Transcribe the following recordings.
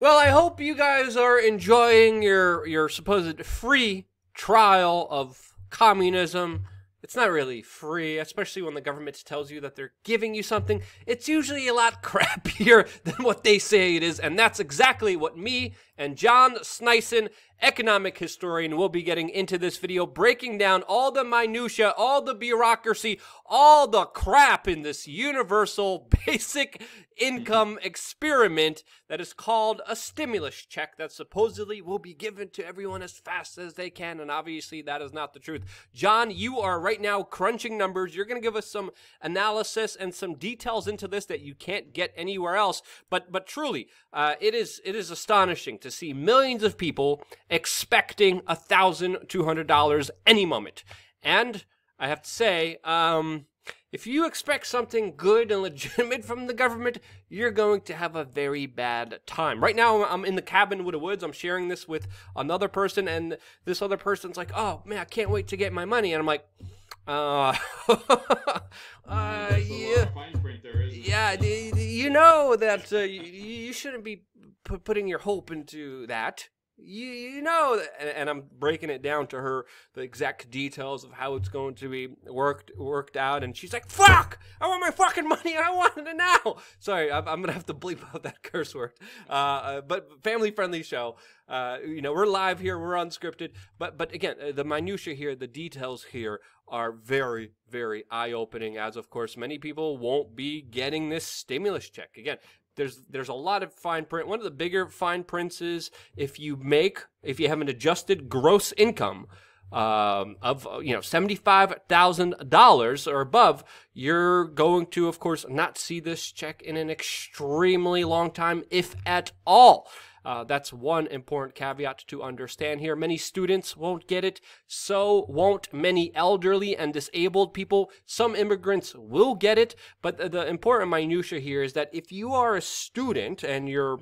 Well, I hope you guys are enjoying your your supposed free trial of communism. It's not really free, especially when the government tells you that they're giving you something. It's usually a lot crappier than what they say it is, and that's exactly what me and John Sneisen, economic historian, will be getting into this video, breaking down all the minutia, all the bureaucracy, all the crap in this universal basic income experiment that is called a stimulus check that supposedly will be given to everyone as fast as they can. And obviously, that is not the truth. John, you are right now crunching numbers. You're going to give us some analysis and some details into this that you can't get anywhere else. But but truly, uh, it is it is astonishing to see millions of people expecting a thousand two hundred dollars any moment. And I have to say, um, if you expect something good and legitimate from the government, you're going to have a very bad time. Right now, I'm in the cabin with the woods. I'm sharing this with another person, and this other person's like, "Oh man, I can't wait to get my money," and I'm like. Uh, uh yeah, yeah. You know that uh, you, you shouldn't be putting your hope into that you, you know, and, and, I'm breaking it down to her the exact details of how it's going to be worked worked out, and she's like, "Fuck! I want my fucking money, and I want it now." Sorry, I'm, I'm gonna have to bleep out that curse word. Uh, uh, but family friendly show. Uh, you know, we're live here, we're unscripted, but but again, uh, the minutia here, the details here are very very eye opening. As of course, many people won't be getting this stimulus check again there's there's a lot of fine print. One of the bigger fine prints is if you make if you have an adjusted gross income um, of you know seventy five thousand dollars or above, you're going to, of course, not see this check in an extremely long time, if at all. Uh, that's one important caveat to understand here. Many students won't get it, so won't many elderly and disabled people. Some immigrants will get it, but the, the important minutia here is that if you are a student and you're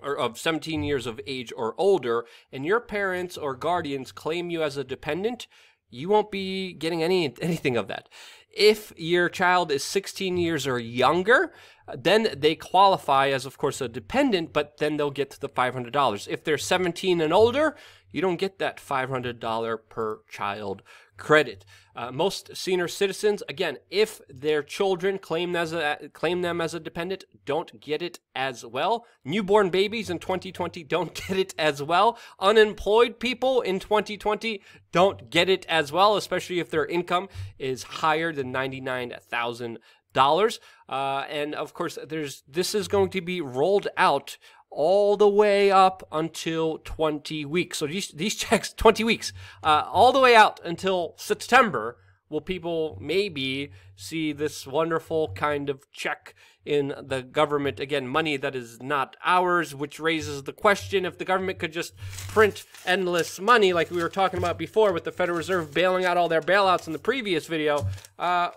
of 17 years of age or older, and your parents or guardians claim you as a dependent, you won't be getting any anything of that. If your child is 16 years or younger, then they qualify as, of course, a dependent, but then they'll get the $500. If they're 17 and older, you don't get that $500 per child credit. Uh, most senior citizens, again, if their children claim as a, claim them as a dependent, don't get it as well. Newborn babies in 2020 don't get it as well. Unemployed people in 2020 don't get it as well, especially if their income is higher than 99,000 dollars. Uh, and of course, there's this is going to be rolled out all the way up until 20 weeks. So these these checks 20 weeks, uh, all the way out until September. Will people maybe see this wonderful kind of check in the government? Again, money that is not ours, which raises the question if the government could just print endless money, like we were talking about before with the Federal Reserve bailing out all their bailouts in the previous video. Uh,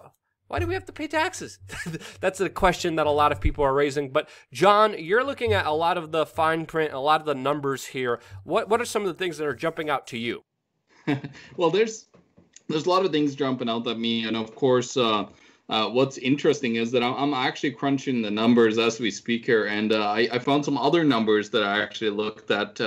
why do we have to pay taxes? That's a question that a lot of people are raising. But John, you're looking at a lot of the fine print, a lot of the numbers here. What what are some of the things that are jumping out to you? well, there's there's a lot of things jumping out at me, and of course, uh, uh, what's interesting is that I'm, actually crunching the numbers as we speak here, and uh, I, I, found some other numbers that I actually looked at.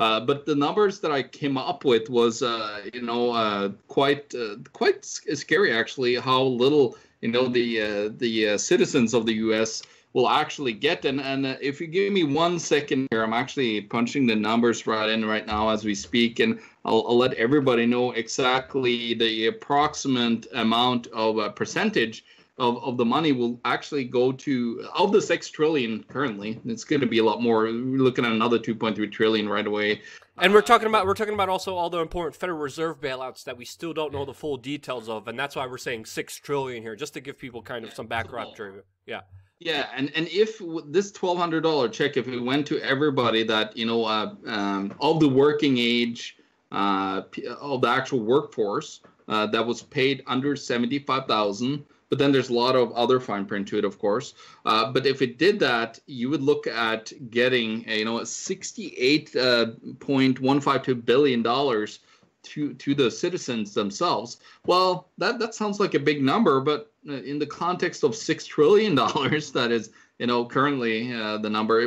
Uh, but the numbers that I came up with was, uh, you know, uh, quite uh, quite scary actually. How little, you know, the uh, the citizens of the U.S. will actually get. And and if you give me one second here, I'm actually punching the numbers right in right now as we speak, and I'll, I'll let everybody know exactly the approximate amount of percentage of, of the money will actually go to of the six trillion currently. It's going to be a lot more. We're looking at another two point three trillion right away. And we're talking about we're talking about also all the important Federal Reserve bailouts that we still don't know the full details of, and that's why we're saying six trillion here, just to give people kind of some background to Yeah. Yeah, and and if this twelve hundred dollar check, if it went to everybody that you know uh, um, of the working age, uh, of the actual workforce uh, that was paid under seventy five thousand but then there's a lot of other fine print to it, of course. Uh, but if it did that, you would look at getting, you know, 68.152 uh, billion dollars to to the citizens themselves. Well, that that sounds like a big number, but uh, in the context of six trillion dollars, that is you know, currently uh, the number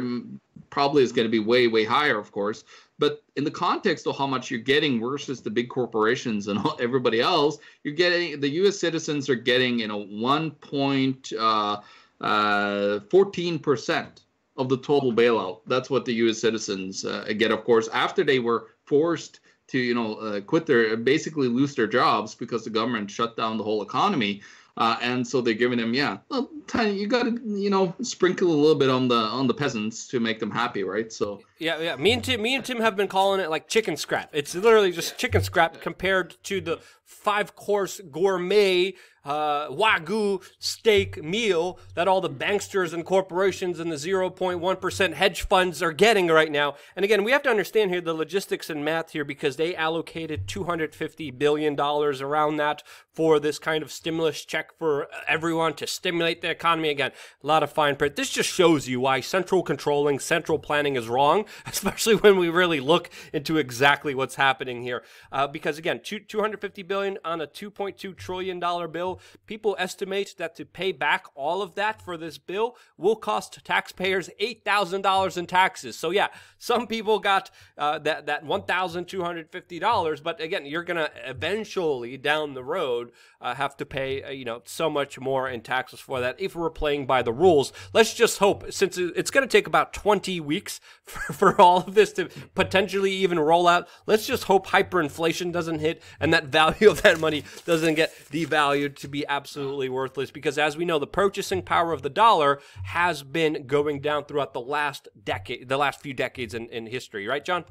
probably is going to be way, way higher, of course. But in the context of how much you're getting versus the big corporations and everybody else, you're getting the U.S. citizens are getting, you know, one point uh, uh, fourteen percent of the total bailout. That's what the U.S. citizens uh, get, of course, after they were forced to, you know, uh, quit their, basically lose their jobs because the government shut down the whole economy. Uh, and so they're giving them, yeah, well, tiny, you got to, you know, sprinkle a little bit on the on the peasants to make them happy, right? So yeah, yeah. Me and Tim, me and Tim have been calling it like chicken scrap. It's literally just chicken scrap compared to the five course gourmet uh, wagyu steak meal that all the banksters and corporations and the 0.1% hedge funds are getting right now. And again, we have to understand here the logistics and math here because they allocated $250 billion around that for this kind of stimulus check for everyone to stimulate the economy. Again, a lot of fine print. This just shows you why central controlling, central planning is wrong, especially when we really look into exactly what's happening here. Uh, because again, two, 250 billion on a 2.2 trillion dollar bill. People estimate that to pay back all of that for this bill will cost taxpayers $8,000 in taxes. So yeah, some people got uh, that that $1,250, but again, you're to eventually down the road uh, have to pay uh, you know so much more in taxes for that if we're playing by the rules. Let's just hope since it's going to take about 20 weeks for, for all of this to potentially even roll out. Let's just hope hyperinflation doesn't hit and that value of that money doesn't get devalued to be absolutely worthless because as we know the purchasing power of the dollar has been going down throughout the last decade the last few decades in, in history, right John?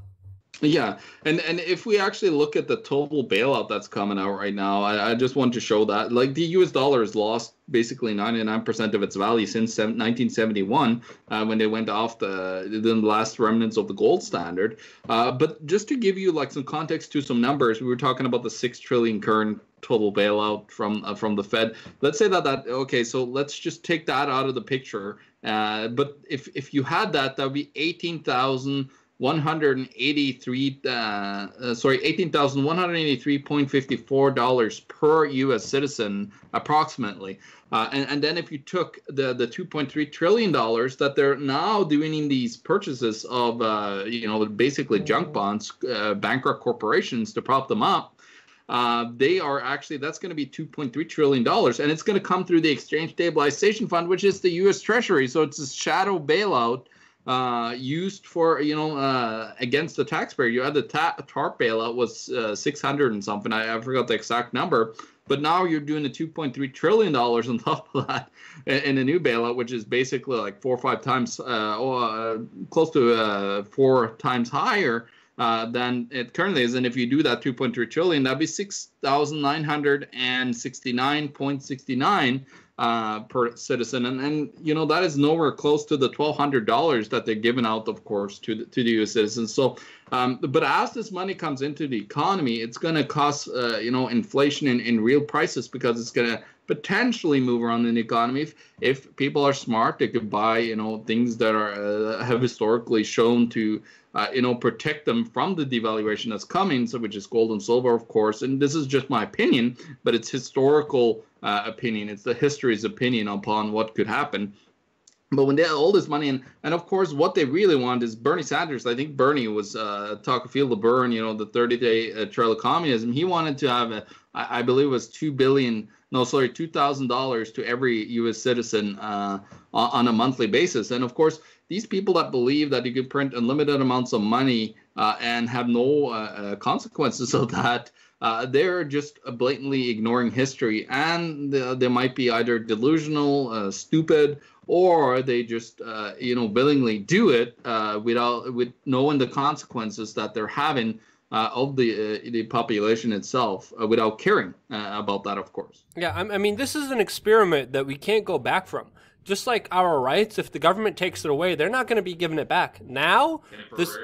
Yeah, and and if we actually look at the total bailout that's coming out right now, I, I just want to show that like the U.S. dollar has lost basically 99% of its value since 1971 uh, when they went off the the last remnants of the gold standard. Uh, but just to give you like some context to some numbers, we were talking about the six trillion current total bailout from uh, from the Fed. Let's say that that okay, so let's just take that out of the picture. Uh, but if if you had that, that would be 18,000. 183 uh, uh, sorry $18,183.54 per US citizen approximately. Uh, and, and then if you took the the 2.3 trillion dollars that they're now doing in these purchases of uh, you know basically junk bonds uh, bankrupt corporations to prop them up uh, they are actually that's going to be 2.3 trillion dollars. And it's going to come through the exchange stabilization fund which is the us treasury. So it's a shadow bailout uh, used for you know uh, against the taxpayer. You had the ta- TARP bailout was uh, 600 and something. I, I forgot the exact number, but now you're doing the 2.3 trillion dollars on top of that in a new bailout, which is basically like four or five times, uh, or uh, close to uh, four times higher. Uh, than it currently is. And if you do that 2.3 trillion, that'd be 6,969.69 uh, per citizen, and and you know that is nowhere close to the twelve hundred dollars that they're giving out, of course, to the, to the U.S. citizens. So, um, but as this money comes into the economy, it's going to cost uh, you know inflation in, in real prices because it's going to potentially move around in the economy. If, if people are smart, they could buy you know things that are uh, have historically shown to uh, you know, protect them from the devaluation that's coming, so which is gold and silver, of course. And this is just my opinion, but it's historical uh, opinion. It's the history's opinion upon what could happen. But when they have all this money, and, and of course, what they really want is Bernie Sanders. I think Bernie was uh, talk feel the Bern, you know, the 30 day uh, trail of communism. He wanted to have, a, I, I believe it was 2 billion, no, sorry, $2,000 to every U.S. citizen uh, on a monthly basis. And of course, these people that believe that you could print unlimited amounts of money uh, and have no uh, uh consequences of that, uh, they're just blatantly ignoring history, and they might be either delusional, uh, stupid, or they just uh, you know willingly do it without with knowing the consequences that they're having. of the the population itself, without caring about that, of course. Yeah, I mean, this is an experiment that we can't go back from just like our rights, if the government takes it away, they're not going to be giving it back. Now, this,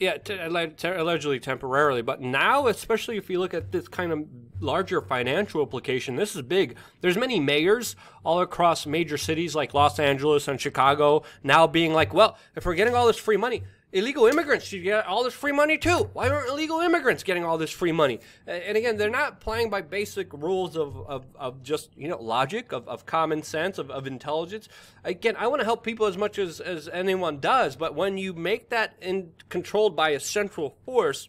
yeah, t- allegedly temporarily, but now, especially if you look at this kind of larger financial implication, this is big. There's many mayors all across major cities like Los Angeles and Chicago now being like, well, if we're getting all this free money, illegal immigrants should get all this free money too. Why aren't illegal immigrants getting all this free money? And again, they're not playing by basic rules of, of, of just, you know, logic, of, of common sense, of, of intelligence. Again, I want to help people as much as, as anyone does, but when you make that in, controlled by a central force,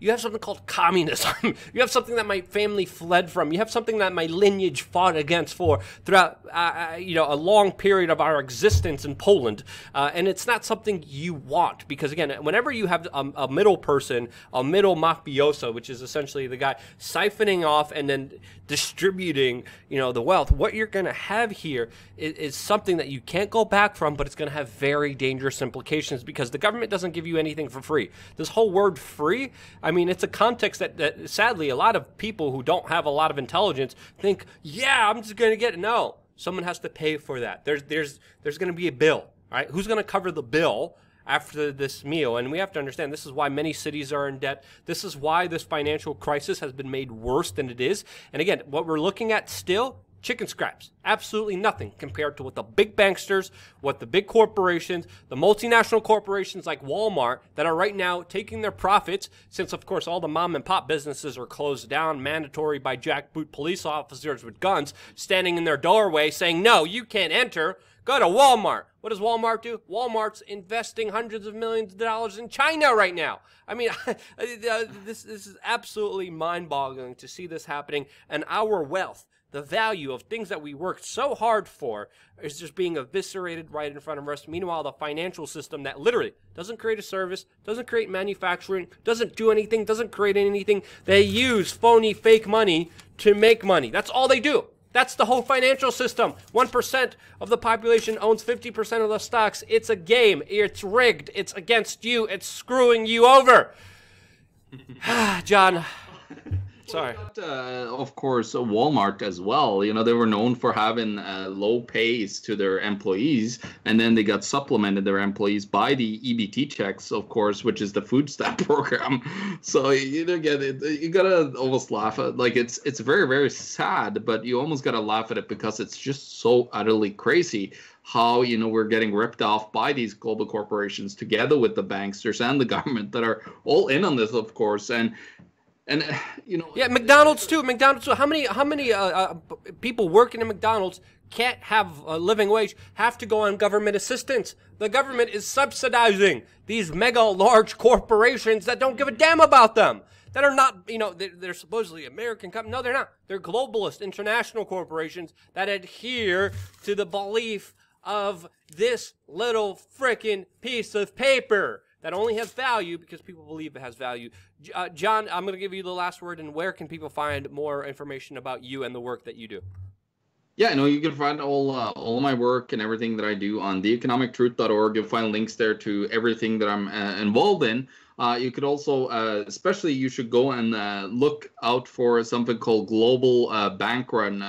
you have something called communism. you have something that my family fled from. You have something that my lineage fought against for throughout, uh, uh, you know, a long period of our existence in Poland. Uh, and it's not something you want because, again, whenever you have a, a middle person, a middle mafioso, which is essentially the guy siphoning off and then distributing, you know, the wealth, what you're going to have here is, is something that you can't go back from, but it's going to have very dangerous implications because the government doesn't give you anything for free. This whole word free, mean, it's a context that, that sadly a lot of people who don't have a lot of intelligence think, yeah, I'm just going to get it. No, someone has to pay for that. There's there's there's going to be a bill. Right? Who's going to cover the bill? after this meal. And we have to understand this is why many cities are in debt. This is why this financial crisis has been made worse than it is. And again, what we're looking at still chicken scraps. Absolutely nothing compared to what the big banksters, what the big corporations, the multinational corporations like Walmart that are right now taking their profits, since of course all the mom and pop businesses are closed down, mandatory by jackboot police officers with guns standing in their doorway saying, no, you can't enter. Go to Walmart. What does Walmart do? Walmart's investing hundreds of millions of dollars in China right now. I mean, uh, this, this is absolutely mind boggling to see this happening, and our wealth the value of things that we worked so hard for is just being eviscerated right in front of us. Meanwhile, the financial system that literally doesn't create a service, doesn't create manufacturing, doesn't do anything, doesn't create anything, they use phony fake money to make money. That's all they do. That's the whole financial system. 1% of the population owns 50% of the stocks. It's a game. It's rigged. It's against you. It's screwing you over. Ah, John, Sorry. Got, uh, of course, uh, Walmart as well. You know, they were known for having uh, low pays to their employees, and then they got supplemented their employees by the EBT checks, of course, which is the food stamp program. So you either get it, you gotta almost laugh at like it's it's very very sad, but you almost gotta laugh at it because it's just so utterly crazy how you know we're getting ripped off by these global corporations together with the banksters and the government that are all in on this of course and and you know, yeah, McDonald's too. McDonald's. Too. How many how many uh, uh, people working in McDonald's can't have a living wage? Have to go on government assistance. The government is subsidizing these mega large corporations that don't give a damn about them. That are not, you know, they're, they're supposedly American companies. No, they're not. They're globalist international corporations that adhere to the belief of this little freaking piece of paper that only has value because people believe it has value. Uh, John, I'm going to give you the last word. And where can people find more information about you and the work that you do? Yeah, no, you can find all uh, all my work and everything that I do on theeconomictruth.org. You'll find links there to everything that I'm uh, involved in. Uh, you could also, uh, especially, you should go and uh, look out for something called Global uh, Bank Run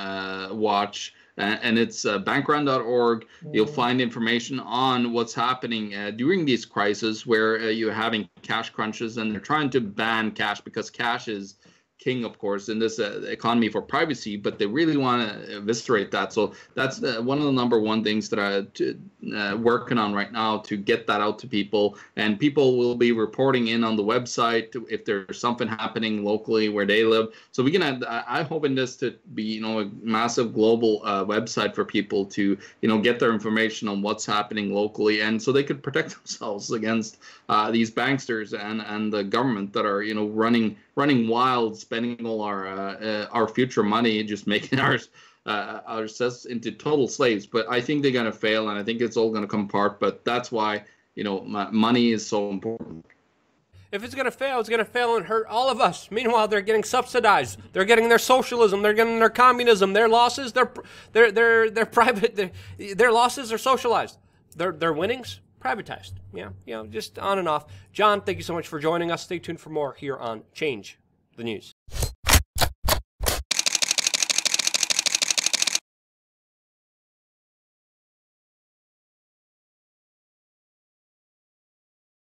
Watch and it's uh, bankrun.org. You'll mm. find information on what's happening uh, during these crises where uh, you're having cash crunches and they're trying to ban cash because cash is king, of course, in this uh, economy for privacy, but they really want to eviscerate that. So that's uh, one of the number one things that I'm uh, working on right now to get that out to people. And people will be reporting in on the website if there's something happening locally where they live. So we can. Add, I'm hoping this to be, you know, a massive global uh, website for people to, you know, get their information on what's happening locally, and so they could protect themselves against uh, these banksters and and the government that are, you know, running running wild, spending all our uh, uh, our future money, just making ours uh, ourselves into total slaves. But I think they're gonna fail, and I think it's all gonna come apart. But that's why you know money is so important. If it's going to fail, it's going to fail and hurt all of us. Meanwhile, they're getting subsidized. They're getting their socialism. They're getting their communism. Their losses, their their their their private their, their losses are socialized. Their their winnings privatized. Yeah, you know, just on and off. John, thank you so much for joining us. Stay tuned for more here on Change the News.